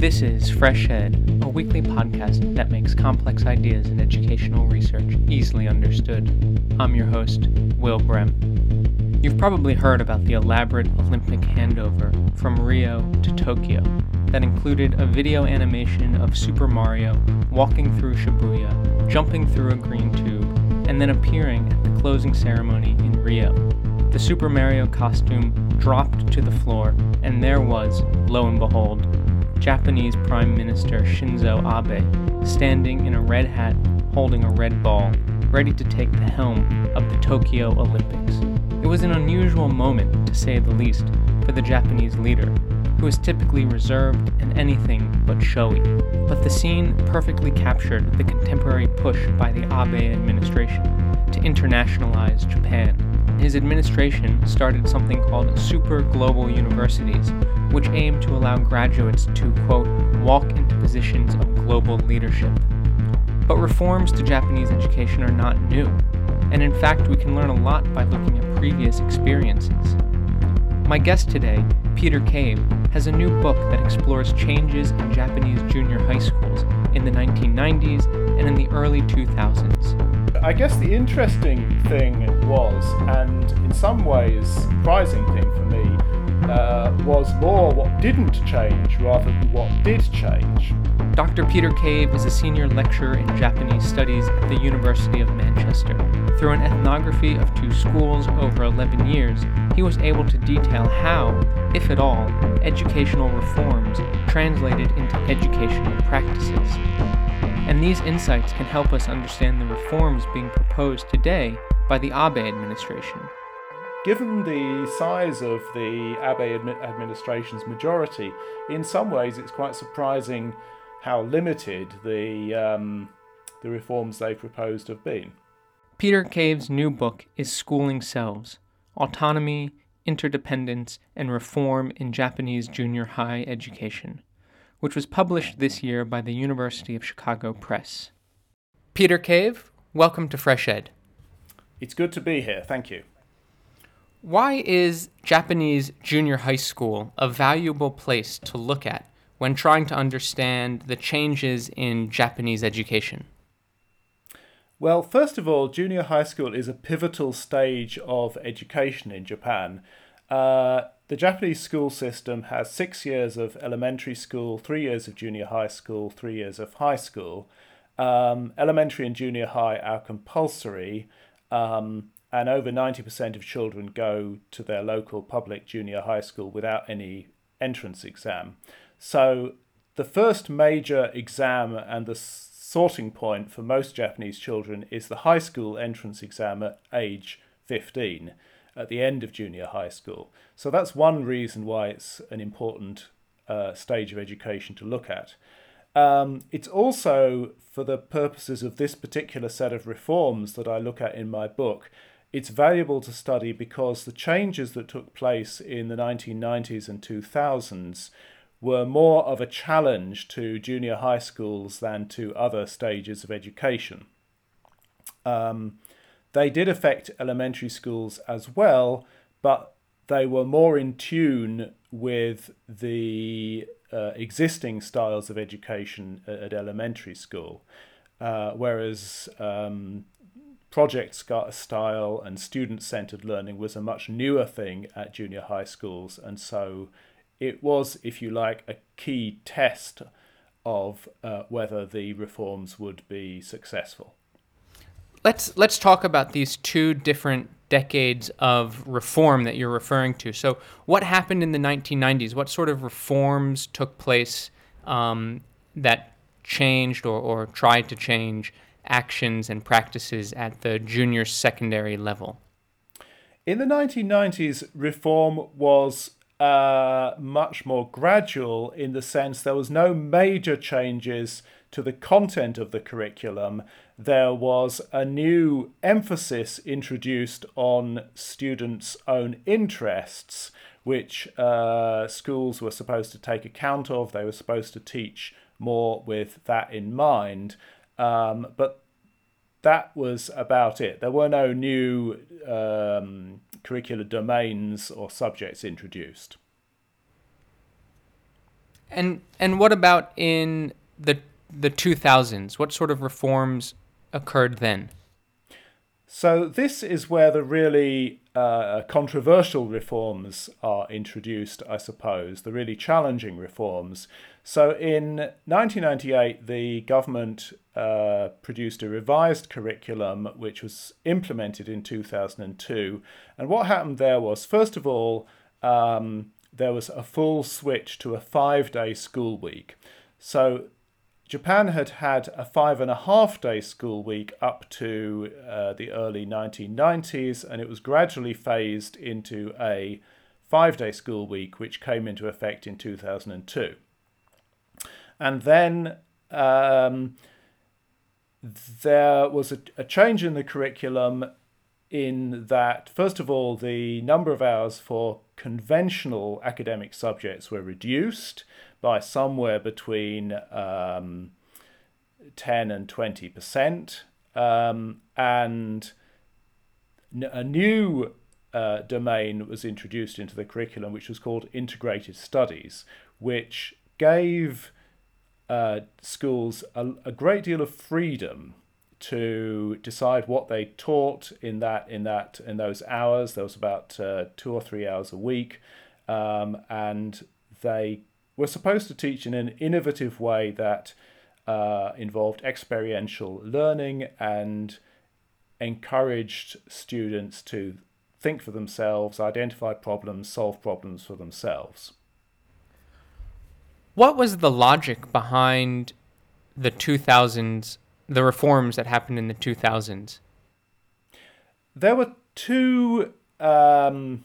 This is Fresh Ed, a weekly podcast that makes complex ideas in educational research easily understood. I'm your host, Will Brehm. You've probably heard about the elaborate Olympic handover from Rio to Tokyo that included a video animation of Super Mario walking through Shibuya, jumping through a green tube, and then appearing at the closing ceremony in Rio. The Super Mario costume dropped to the floor, and there was, lo and behold, Japanese Prime Minister Shinzo Abe standing in a red hat holding a red ball, ready to take the helm of the Tokyo Olympics. It was an unusual moment, to say the least, for the Japanese leader, who is typically reserved and anything but showy. But the scene perfectly captured the contemporary push by the Abe administration to internationalize Japan his administration started something called Super Global Universities, which aim to allow graduates to, quote, walk into positions of global leadership. But reforms to Japanese education are not new, and in fact, we can learn a lot by looking at previous experiences. My guest today, Peter Cave, has a new book that explores changes in Japanese junior high schools in the 1990s and in the early 2000s. I guess the interesting thing was, and in some ways surprising thing for me, uh, was more what didn't change rather than what did change. Dr. Peter Cave is a senior lecturer in Japanese studies at the University of Manchester. Through an ethnography of two schools over 11 years, he was able to detail how, if at all, educational reforms translated into educational practices and these insights can help us understand the reforms being proposed today by the Abe administration. Given the size of the Abe administration's majority, in some ways it's quite surprising how limited the, um, the reforms they proposed have been. Peter Cave's new book is Schooling Selves Autonomy, Interdependence, and Reform in Japanese Junior High Education which was published this year by the University of Chicago Press. Peter Cave, welcome to Fresh Ed. It's good to be here, thank you. Why is Japanese junior high school a valuable place to look at when trying to understand the changes in Japanese education? Well, first of all, junior high school is a pivotal stage of education in Japan. Uh, the Japanese school system has six years of elementary school, three years of junior high school, three years of high school. Um, elementary and junior high are compulsory, um, and over 90% of children go to their local public junior high school without any entrance exam. So, the first major exam and the sorting point for most Japanese children is the high school entrance exam at age 15 at the end of junior high school. So that's one reason why it's an important uh, stage of education to look at. Um, it's also, for the purposes of this particular set of reforms that I look at in my book, it's valuable to study because the changes that took place in the 1990s and 2000s were more of a challenge to junior high schools than to other stages of education. Um, they did affect elementary schools as well, but they were more in tune with the uh, existing styles of education at, elementary school, uh, whereas um, project style and student centered learning was a much newer thing at junior high schools, and so it was, if you like, a key test of uh, whether the reforms would be successful let's let's talk about these two different decades of reform that you're referring to. So, what happened in the 1990s? What sort of reforms took place um, that changed or, or tried to change actions and practices at the junior secondary level? In the 1990s, reform was uh, much more gradual in the sense there was no major changes to the content of the curriculum, there was a new emphasis introduced on students' own interests, which uh, schools were supposed to take account of. They were supposed to teach more with that in mind. Um, but that was about it. There were no new um, curricular domains or subjects introduced. And and what about in the the 2000s? What sort of reforms occurred then? So this is where the really uh, controversial reforms are introduced, I suppose, the really challenging reforms. So in 1998, the government uh, produced a revised curriculum which was implemented in 2002. And what happened there was, first of all, um, there was a full switch to a five day school week. So Japan had had a five and a half day school week up to uh, the early 1990s, and it was gradually phased into a five day school week, which came into effect in 2002. And then um, there was a, a change in the curriculum in that, first of all, the number of hours for conventional academic subjects were reduced by somewhere between um, 10 and 20 percent. Um, and a new uh, domain was introduced into the curriculum, which was called integrated studies, which gave uh, schools a, a, great deal of freedom to decide what they taught in that in that in those hours. There was about uh, two or three hours a week, um, and they were supposed to teach in an innovative way that uh, involved experiential learning and encouraged students to think for themselves, identify problems, solve problems for themselves. What was the logic behind the 2000s, the reforms that happened in the 2000s? There were two um,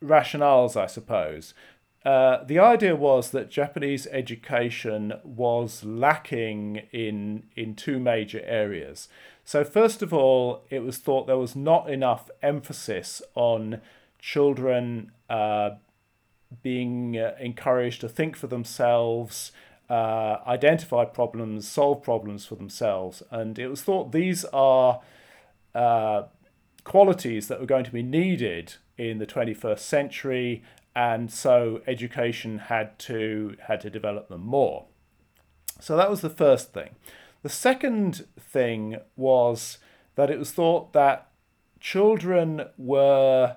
rationales, I suppose. Uh, the idea was that Japanese education was lacking in in two major areas. So first of all, it was thought there was not enough emphasis on children uh, being uh, encouraged to think for themselves, uh, identify problems, solve problems for themselves, and it was thought these are uh, qualities that were going to be needed in the 21st century and so education had to had to develop them more. So that was the first thing. The second thing was that it was thought that children were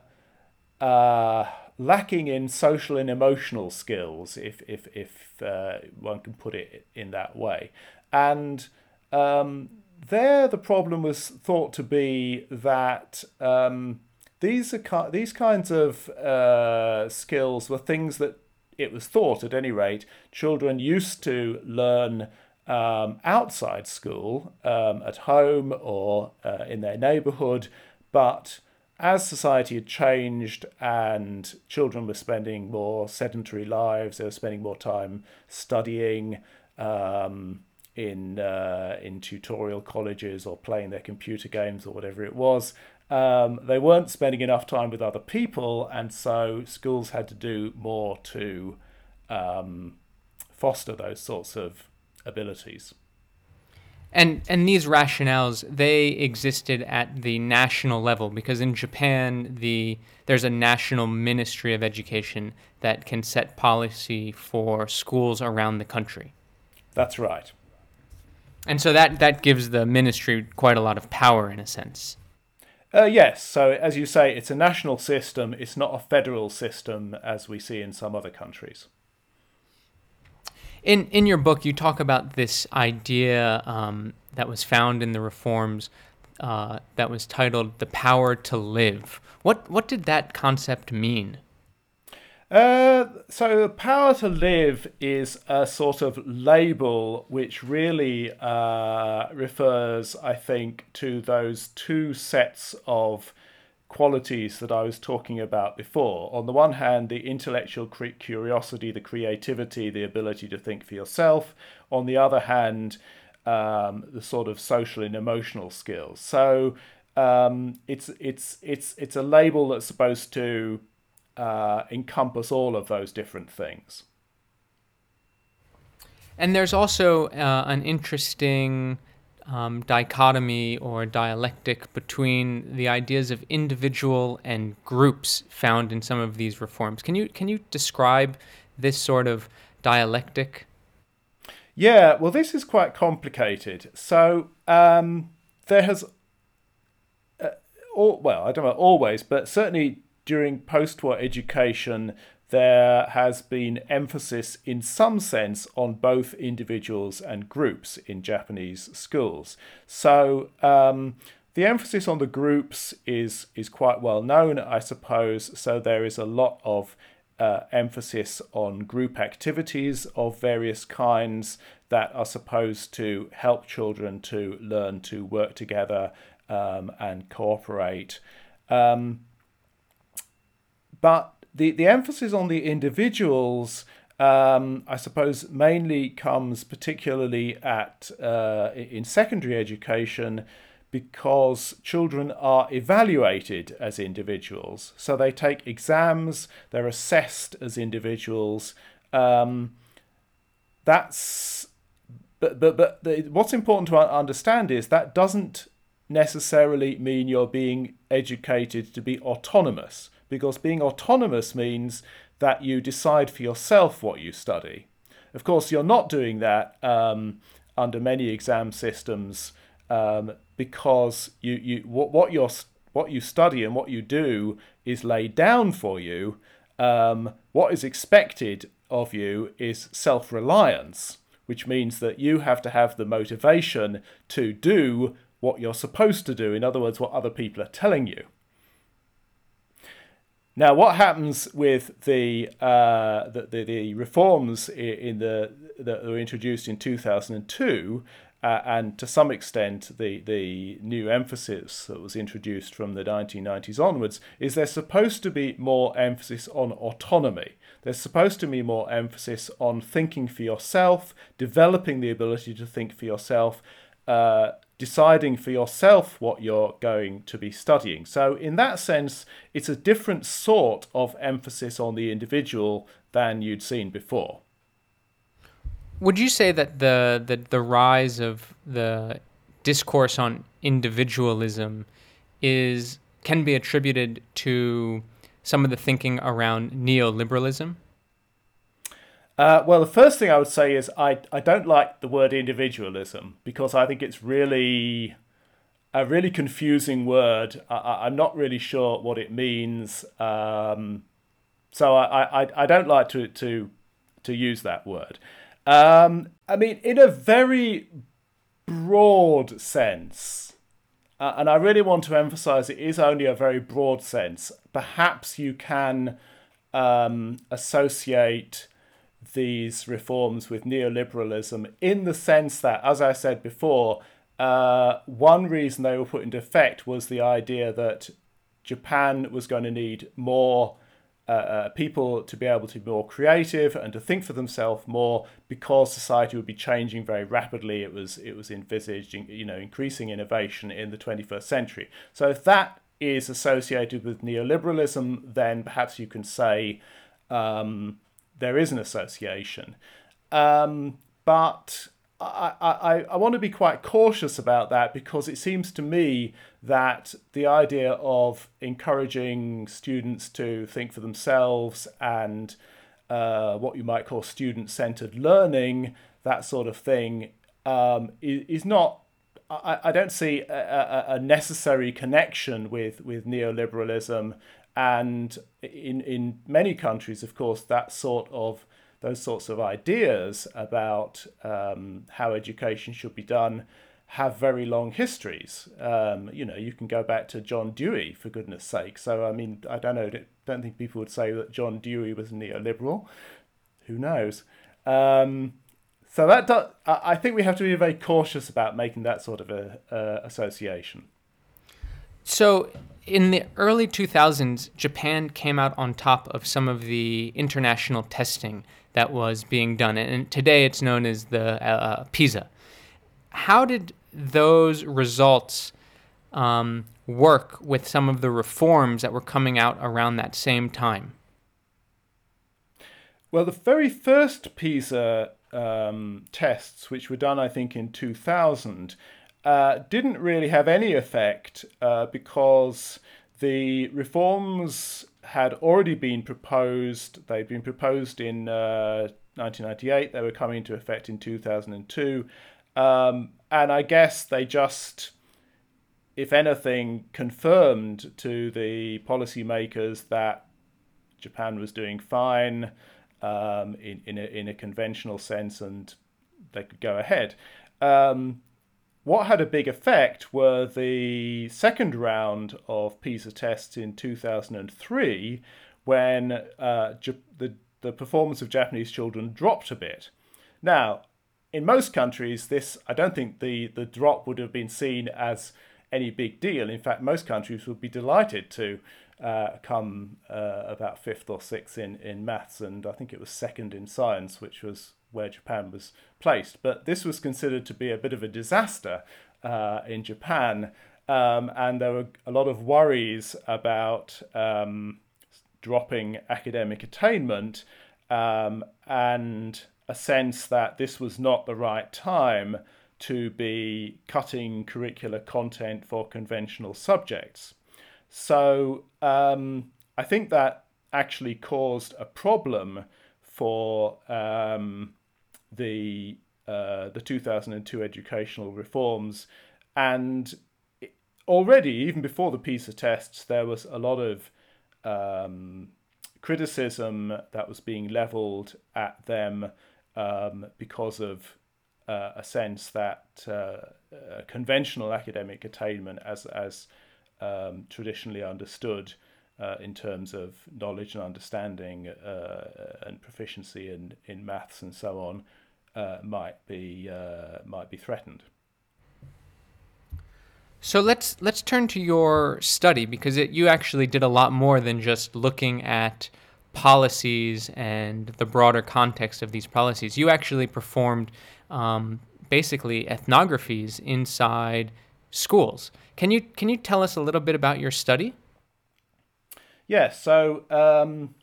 uh, lacking in social and emotional skills, if if if uh, one can put it in that way, and um, there the problem was thought to be that. Um, these are these kinds of uh, skills were things that it was thought, at any rate, children used to learn um, outside school, um, at home or uh, in their neighbourhood, but as society had changed and children were spending more sedentary lives, they were spending more time studying um, in uh, in tutorial colleges or playing their computer games or whatever it was. Um, they weren't spending enough time with other people, and so schools had to do more to um, foster those sorts of abilities. And and these rationales they existed at the national level because in Japan the there's a national ministry of education that can set policy for schools around the country. That's right. And so that that gives the ministry quite a lot of power in a sense. Uh, yes, so as you say, it's a national system, it's not a federal system as we see in some other countries. In, in your book, you talk about this idea um, that was found in the reforms uh, that was titled The Power to Live. What, what did that concept mean? Uh, so, power to live is a sort of label which really uh, refers, I think, to those two sets of qualities that I was talking about before. On the one hand, the intellectual curiosity, the creativity, the ability to think for yourself. On the other hand, um, the sort of social and emotional skills. So um, it's it's it's it's a label that's supposed to uh, encompass all of those different things. And there's also uh, an interesting um, dichotomy or dialectic between the ideas of individual and groups found in some of these reforms. Can you can you describe this sort of dialectic? Yeah, well, this is quite complicated. So um, there has, uh, all, well, I don't know always, but certainly during post-war education, there has been emphasis in some sense on both individuals and groups in Japanese schools. So um, the emphasis on the groups is is quite well known, I suppose. So there is a lot of uh, emphasis on group activities of various kinds that are supposed to help children to learn to work together um, and cooperate. Um, but the, the emphasis on the individuals, um, I suppose, mainly comes particularly at uh, in secondary education because children are evaluated as individuals. So they take exams, they're assessed as individuals. Um, that's but but but the, what's important to understand is that doesn't necessarily mean you're being educated to be autonomous because being autonomous means that you decide for yourself what you study. Of course, you're not doing that um, under many exam systems um, because you, you what, what you what you study and what you do is laid down for you. Um, what is expected of you is self reliance, which means that you have to have the motivation to do what you're supposed to do. In other words, what other people are telling you. Now, what happens with the uh, the, the, the, reforms in the that were introduced in 2002 uh, and to some extent the, the new emphasis that was introduced from the 1990s onwards is there's supposed to be more emphasis on autonomy. There's supposed to be more emphasis on thinking for yourself, developing the ability to think for yourself, uh, deciding for yourself what you're going to be studying. So, in that sense, it's a different sort of emphasis on the individual than you'd seen before. Would you say that the, the the rise of the discourse on individualism is can be attributed to some of the thinking around neoliberalism? Uh, well, the first thing I would say is I, I don't like the word individualism because I think it's really a really confusing word. I, am not really sure what it means. Um, so I, I, I don't like to, to, to use that word. Um, I mean, in a very broad sense, uh, and I really want to emphasize it is only a very broad sense, perhaps you can um, associate these reforms with neoliberalism in the sense that, as I said before, uh, one reason they were put into effect was the idea that Japan was going to need more uh, uh, people to be able to be more creative and to think for themselves more because society would be changing very rapidly. It was it was envisaged, you know, increasing innovation in the 21st century. So if that is associated with neoliberalism, then perhaps you can say um, there is an association. Um, but I, I, I want to be quite cautious about that because it seems to me that the idea of encouraging students to think for themselves and uh, what you might call student centered learning, that sort of thing, um, is, is not. I, I don't see a, a, necessary connection with, with neoliberalism. And in, in many countries, of course, that sort of those sorts of ideas about um, how education should be done have very long histories. Um, you know, you can go back to John Dewey for goodness sake. So I mean, I don't know. Don't think people would say that John Dewey was neoliberal. Who knows? Um, so that do, I think we have to be very cautious about making that sort of a, uh, association. So in the early 2000s, Japan came out on top of some of the international testing that was being done, and today it's known as the uh, PISA. How did those results um, work with some of the reforms that were coming out around that same time? Well, the very first PISA um, tests, which were done, I think, in 2000, uh, didn't really have any effect uh, because the reforms had already been proposed. They'd been proposed in uh, 1998. They were coming into effect in 2002. Um, and I guess they just, if anything, confirmed to the policymakers that Japan was doing fine um, in, in, a, in a conventional sense and they could go ahead. Um, what had a big effect were the second round of PISA tests in 2003 when uh, the, the performance of Japanese children dropped a bit. Now, in most countries, this I don't think the, the drop would have been seen as any big deal. In fact, most countries would be delighted to uh, come uh, about fifth or sixth in, in maths, and I think it was second in science, which was where Japan was placed. But this was considered to be a bit of a disaster uh, in Japan, um, and there were a lot of worries about um, dropping academic attainment um, and a sense that this was not the right time to be cutting curricular content for conventional subjects. So um, I think that actually caused a problem for um, the uh, the 2002 educational reforms, and already even before the PISA tests, there was a lot of um, criticism that was being levelled at them um, because of uh, a sense that uh, uh, conventional academic attainment, as as um, traditionally understood uh, in terms of knowledge and understanding uh, and proficiency in, in maths and so on, uh, might be might be threatened. So let's let's turn to your study because it, you actually did a lot more than just looking at policies and the broader context of these policies. You actually performed um, basically ethnographies inside schools. Can you can you tell us a little bit about your study? Yes. So um,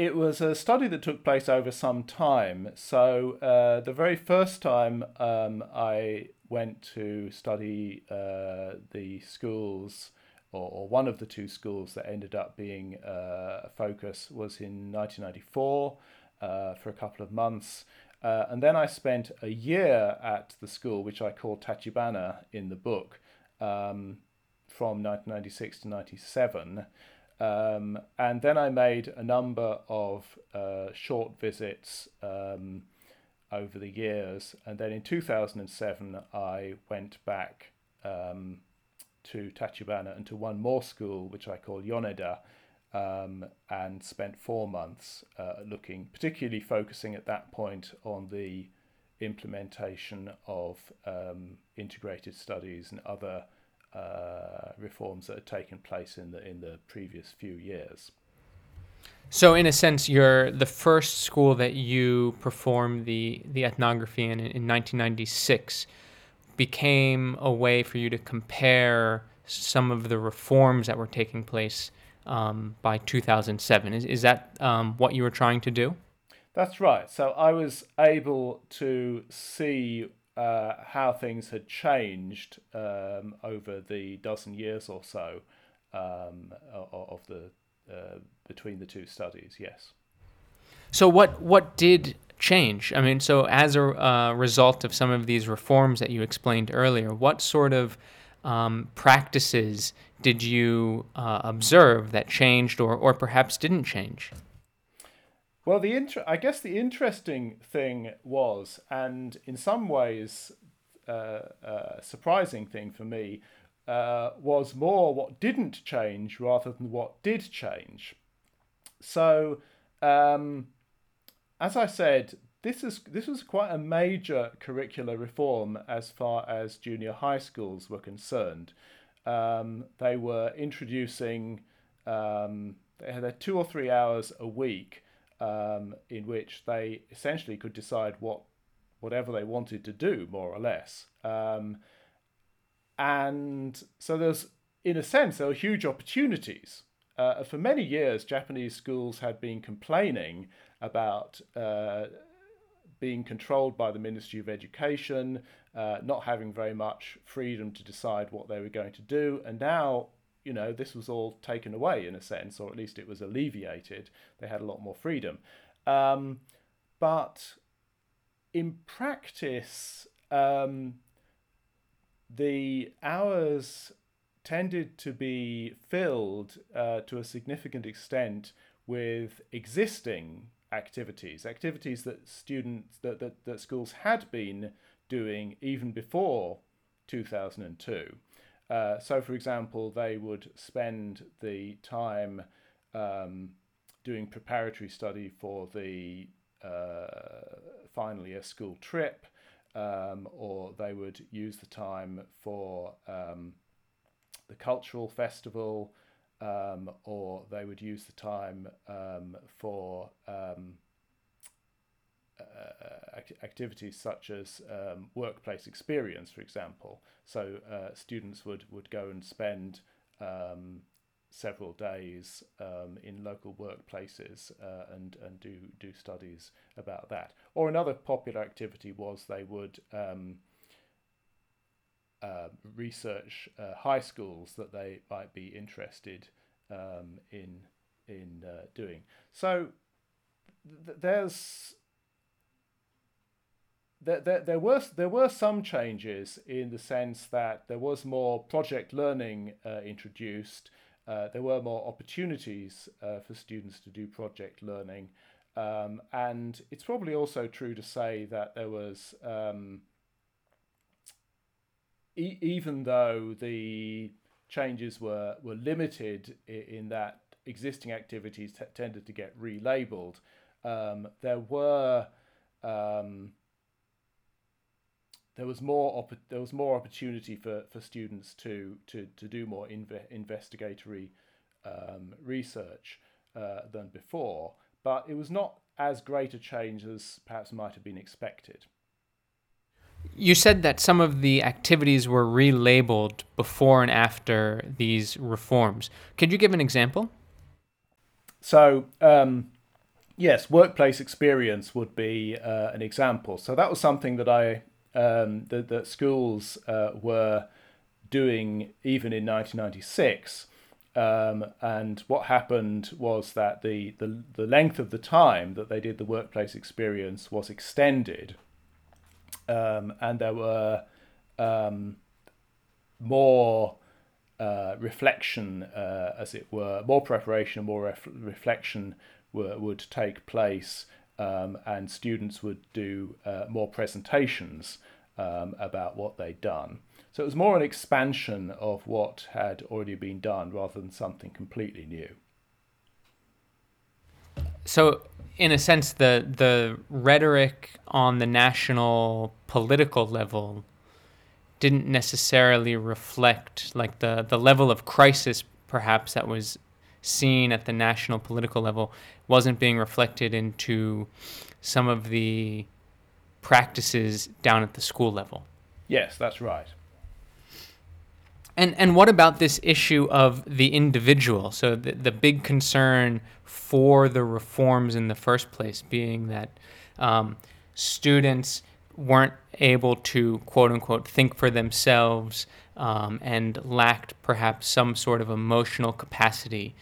it was a study that took place over some time. So uh, the very first time um, I went to study uh, the schools or, or one of the two schools that ended up being uh, a focus was in 1994 uh, for a couple of months. Uh, and then I spent a year at the school, which I call Tachibana in the book, um, from 1996 to 97. Um, and then I made a number of uh, short visits um, over the years. And then in 2007, I went back um, to Tachibana and to one more school, which I call Yoneda, um, and spent four months uh, looking, particularly focusing at that point on the implementation of um, integrated studies and other uh, reforms that had taken place in the in the previous few years. So, in a sense, you're the first school that you performed the the ethnography in in 1996 became a way for you to compare some of the reforms that were taking place um, by 2007. Is, is that um, what you were trying to do? That's right. So I was able to see uh, how things had changed um, over the dozen years or so um, of the uh, between the two studies. Yes. So what what did change? I mean, so as a uh, result of some of these reforms that you explained earlier, what sort of um, practices did you uh, observe that changed or, or perhaps didn't change? Well, the inter- I guess the interesting thing was, and in some ways, uh, uh, surprising thing for me, uh, was more what didn't change rather than what did change. So, um, as I said, this is this was quite a major curricular reform as far as junior high schools were concerned. Um, they were introducing um, they had two or three hours a week um, in which they essentially could decide what whatever they wanted to do, more or less. Um, and so there's, in a sense, there were huge opportunities. Uh, for many years, Japanese schools had been complaining about uh, being controlled by the Ministry of Education, uh, not having very much freedom to decide what they were going to do. And now you know, this was all taken away in a sense, or at least it was alleviated. They had a lot more freedom. Um, but in practice, um, the hours tended to be filled uh, to a significant extent with existing activities, activities that students that, that, that schools had been doing even before 2002. Uh, so, for example, they would spend the time um, doing preparatory study for the uh, final year school trip, um, or they would use the time for um, the cultural festival, um, or they would use the time um, for activities such as um, workplace experience, for example. So uh, students would, would go and spend um, several days um, in local workplaces uh, and, and do, do studies about that. Or another popular activity was they would um, uh, research uh, high schools that they might be interested um, in in uh, doing. So th- there's there, there, there were there were some changes in the sense that there was more project learning uh, introduced. Uh, there were more opportunities uh, for students to do project learning, um, and it's probably also true to say that there was um, e- even though the changes were were limited in, that existing activities t- tended to get relabeled, um, there were um, there was more opp- there was more opportunity for, for students to to, to do more inve- investigatory um, research uh, than before, but it was not as great a change as perhaps might have been expected. You said that some of the activities were relabeled before and after these reforms. Could you give an example? So, um, yes, workplace experience would be uh, an example. So that was something that I um, that, that schools uh, were doing even in 1996. Um, and what happened was that the, the, the length of the time that they did the workplace experience was extended. Um, and there were um, more uh, reflection, uh, as it were, more preparation, and more ref- reflection were, would take place um, and students would do uh, more presentations um, about what they'd done. So it was more an expansion of what had already been done rather than something completely new. So, in a sense, the the rhetoric on the national political level didn't necessarily reflect like the the level of crisis perhaps that was seen at the national political level wasn't being reflected into some of the practices down at the school level. Yes, that's right. And and what about this issue of the individual? So the the big concern for the reforms in the first place being that um, students weren't able to quote unquote think for themselves um, and lacked perhaps some sort of emotional capacity.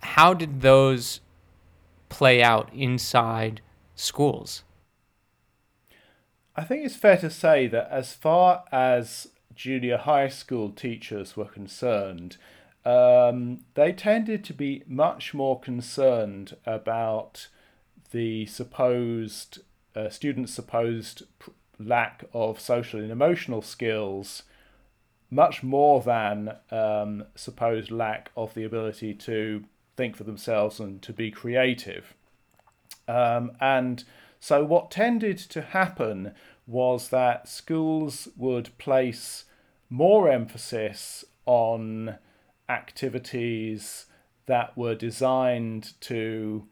How did those play out inside schools? I think it's fair to say that as far as junior high school teachers were concerned, um, they tended to be much more concerned about the supposed uh, students' supposed lack of social and emotional skills much more than um, supposed lack of the ability to think for themselves and to be creative. Um, and so, what tended to happen was that schools would place more emphasis on activities that were designed to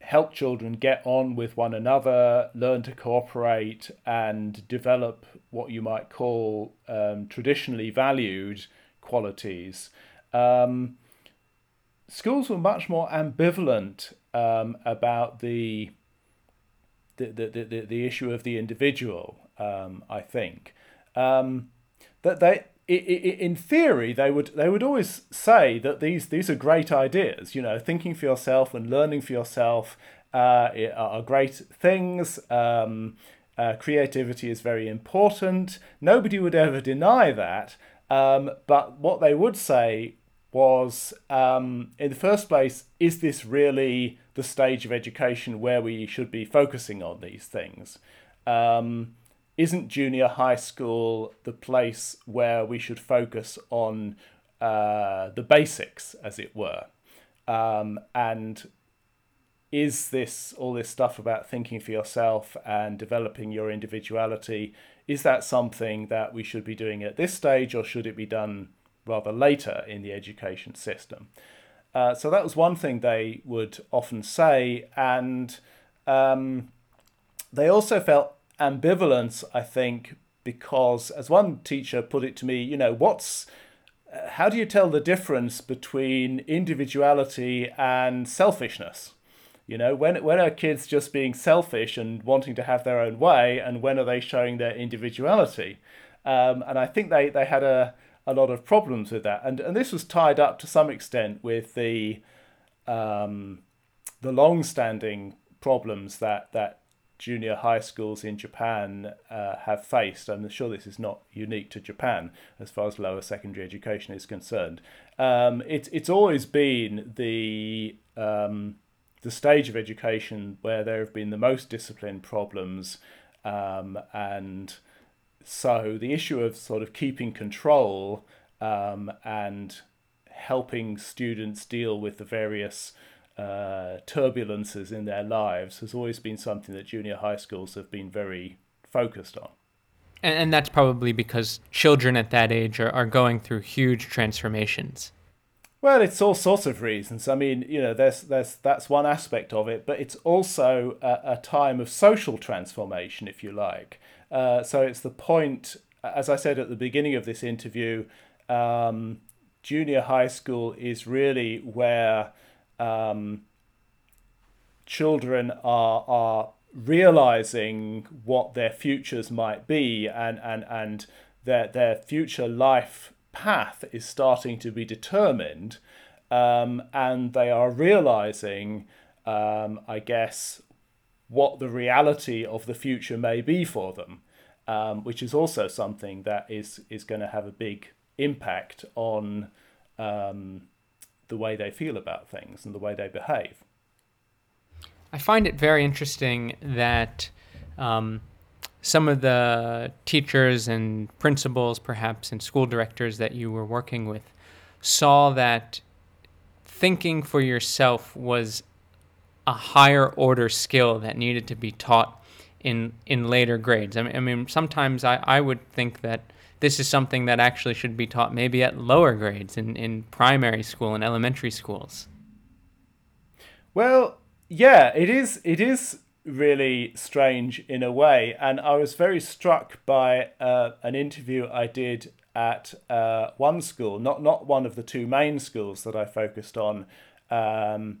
help children get on with one another, learn to cooperate, and develop what you might call um, traditionally valued qualities. Um, schools were much more ambivalent um, about the the, the, the, the issue of the individual, um, I think. Um, that they in theory, they would they would always say that these these are great ideas. You know, thinking for yourself and learning for yourself uh, are great things. Um, uh, creativity is very important. Nobody would ever deny that. Um, but what they would say was, um, in the first place, is this really the stage of education where we should be focusing on these things? Um, isn't junior high school the place where we should focus on uh, the basics, as it were? Um, and is this all this stuff about thinking for yourself and developing your individuality? Is that something that we should be doing at this stage, or should it be done rather later in the education system? Uh, so that was one thing they would often say, and um, they also felt ambivalence, I think, because as one teacher put it to me, you know, what's uh, how do you tell the difference between individuality and selfishness? You know, when when are kids just being selfish and wanting to have their own way, and when are they showing their individuality? Um, and I think they, they had a, a lot of problems with that, and and this was tied up to some extent with the um, the long-standing problems that that junior high schools in Japan uh, have faced. I'm sure this is not unique to Japan as far as lower secondary education is concerned. Um, it's it's always been the um, the stage of education where there have been the most discipline problems, um, and so the issue of sort of keeping control um, and helping students deal with the various uh, turbulences in their lives has always been something that junior high schools have been very focused on. And, that's probably because children at that age are, are going through huge transformations. Well, it's all sorts of reasons. I mean, you know, there's there's that's one aspect of it, but it's also a, a time of social transformation, if you like. Uh, so it's the point, as I said at the beginning of this interview, um, junior high school is really where um, children are are realizing what their futures might be and and and their their future life path is starting to be determined um, and they are realizing um, i guess what the reality of the future may be for them um, which is also something that is is going to have a big impact on um, the way they feel about things and the way they behave. I find it very interesting that um, some of the teachers and principals, perhaps, and school directors that you were working with saw that thinking for yourself was a higher order skill that needed to be taught in in later grades. I mean, I mean sometimes I, I would think that this is something that actually should be taught maybe at lower grades in, in primary school and elementary schools. Well, yeah, it is it is really strange in a way, and I was very struck by uh, an interview I did at uh, one school, not not one of the two main schools that I focused on, um,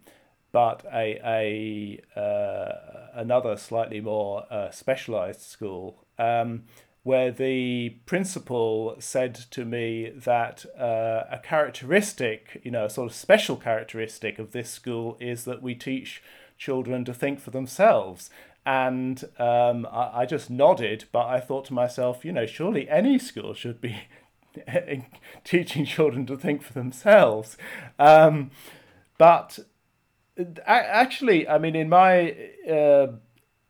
but a a uh, another slightly more uh, specialized school. Um, where the principal said to me that uh, a characteristic, you know, a sort of special characteristic of this school is that we teach children to think for themselves. And um, I, I just nodded, but I thought to myself, you know, surely any school should be teaching children to think for themselves. Um, but actually, I mean, in my uh,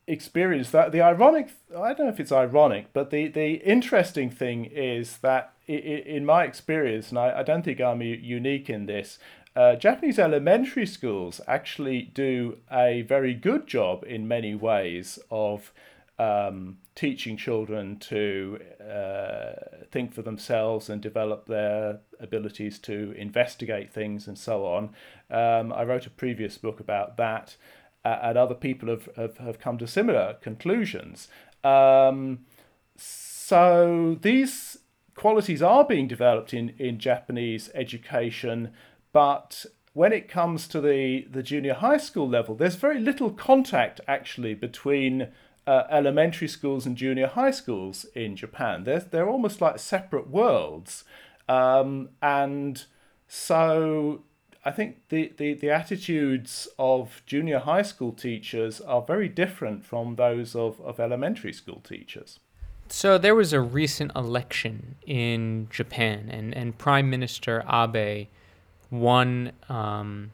experience that the ironic i don't know if it's ironic but the the interesting thing is that in my experience and i, I don't think i'm unique in this uh, japanese elementary schools actually do a very good job in many ways of um, teaching children to uh, think for themselves and develop their abilities to investigate things and so on um, i wrote a previous book about that uh, and other people have, have, have come to similar conclusions. Um, so these qualities are being developed in, in Japanese education, but when it comes to the, the junior high school level, there's very little contact actually between uh, elementary schools and junior high schools in Japan. They're, they're almost like separate worlds. Um, and so I think the, the, the attitudes of junior high school teachers are very different from those of, of elementary school teachers. So there was a recent election in Japan, and, and Prime Minister Abe won um,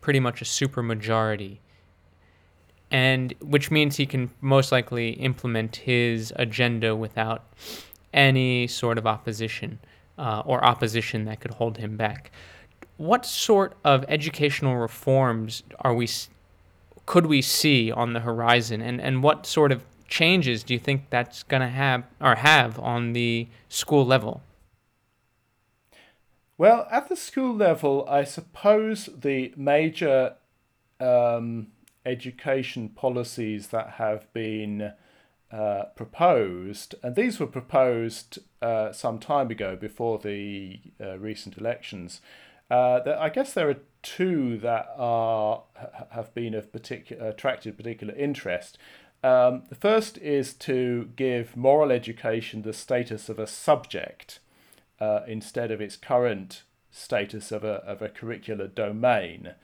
pretty much a supermajority and which means he can most likely implement his agenda without any sort of opposition uh, or opposition that could hold him back. What sort of educational reforms are we could we see on the horizon, and and what sort of changes do you think that's going to have or have on the school level? Well, at the school level, I suppose the major um, education policies that have been uh, proposed, and these were proposed uh, some time ago before the uh, recent elections. Uh, I guess there are two that are have been of particular attracted particular interest. Um, the first is to give moral education the status of a subject uh, instead of its current status of a of a curricular domain.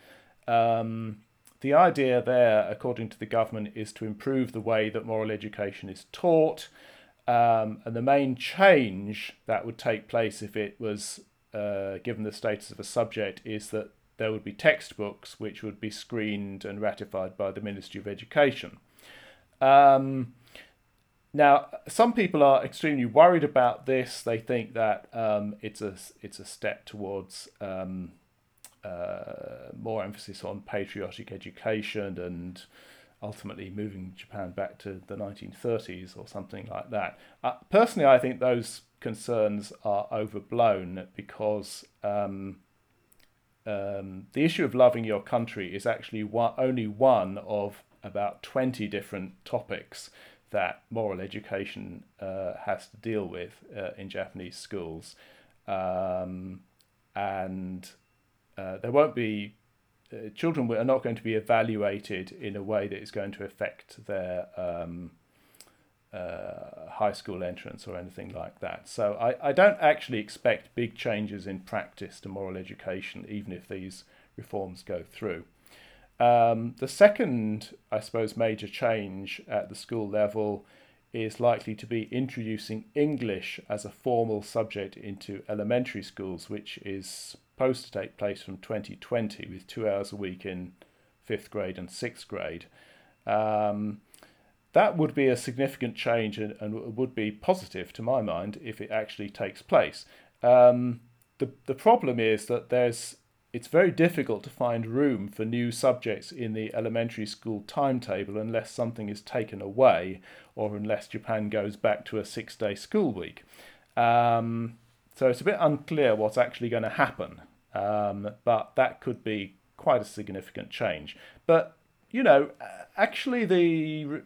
Um, the idea there, according to the government, is to improve the way that moral education is taught. Um, and the main change that would take place if it was uh, given the status of a subject is that there would be textbooks which would be screened and ratified by the Ministry of Education. Um, now, some people are extremely worried about this. They think that um, it's a it's a step towards um, uh, more emphasis on patriotic education and ultimately moving Japan back to the 1930s or something like that. Uh, personally, I think those concerns are overblown because um, um, the issue of loving your country is actually one, only one of about 20 different topics that moral education uh, has to deal with uh, in Japanese schools. Um, and uh, there won't be uh, children are not going to be evaluated in a way that is going to affect their um, uh, high school entrance or anything like that. So I, I don't actually expect big changes in practice to moral education, even if these reforms go through. Um, the second, I suppose, major change at the school level is likely to be introducing English as a formal subject into elementary schools, which is supposed to take place from 2020 with two hours a week in fifth grade and sixth grade. Um, that would be a significant change and, and, would be positive to my mind if it actually takes place. Um, the, the problem is that there's it's very difficult to find room for new subjects in the elementary school timetable unless something is taken away or unless Japan goes back to a six day school week. Um, so it's a bit unclear what's actually going to happen, um, but that could be quite a significant change. But you know, actually, the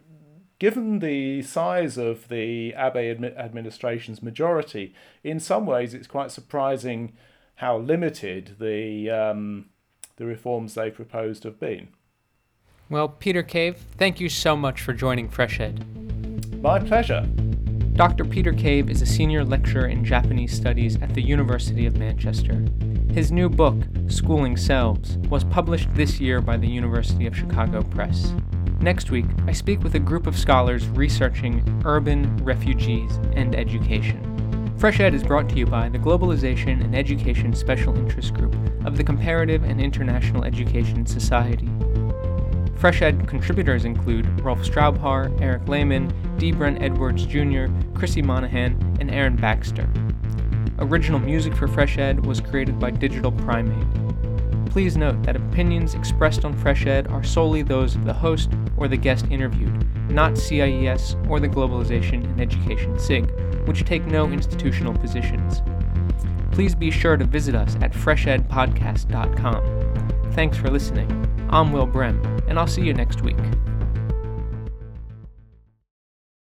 given the size of the Abe administration's majority, in some ways, it's quite surprising how limited the um, the reforms they've proposed have been. Well, Peter Cave, thank you so much for joining Fresh Ed. My pleasure. Dr. Peter Cave is a senior lecturer in Japanese studies at the University of Manchester. His new book, Schooling Selves, was published this year by the University of Chicago Press. Next week, I speak with a group of scholars researching urban refugees and education. Fresh Ed is brought to you by the Globalization and Education Special Interest Group of the Comparative and International Education Society. Fresh Ed contributors include Rolf Straubhaar, Eric Lehman, D. Brent Edwards Jr., Chrissy Monahan, and Aaron Baxter. Original music for Fresh Ed was created by Digital Primate. Please note that opinions expressed on Fresh Ed are solely those of the host or the guest interviewed, not CIES or the Globalization and Education SIG, which take no institutional positions. Please be sure to visit us at freshedpodcast.com. Thanks for listening. I'm Will Brehm, and I'll see you next week.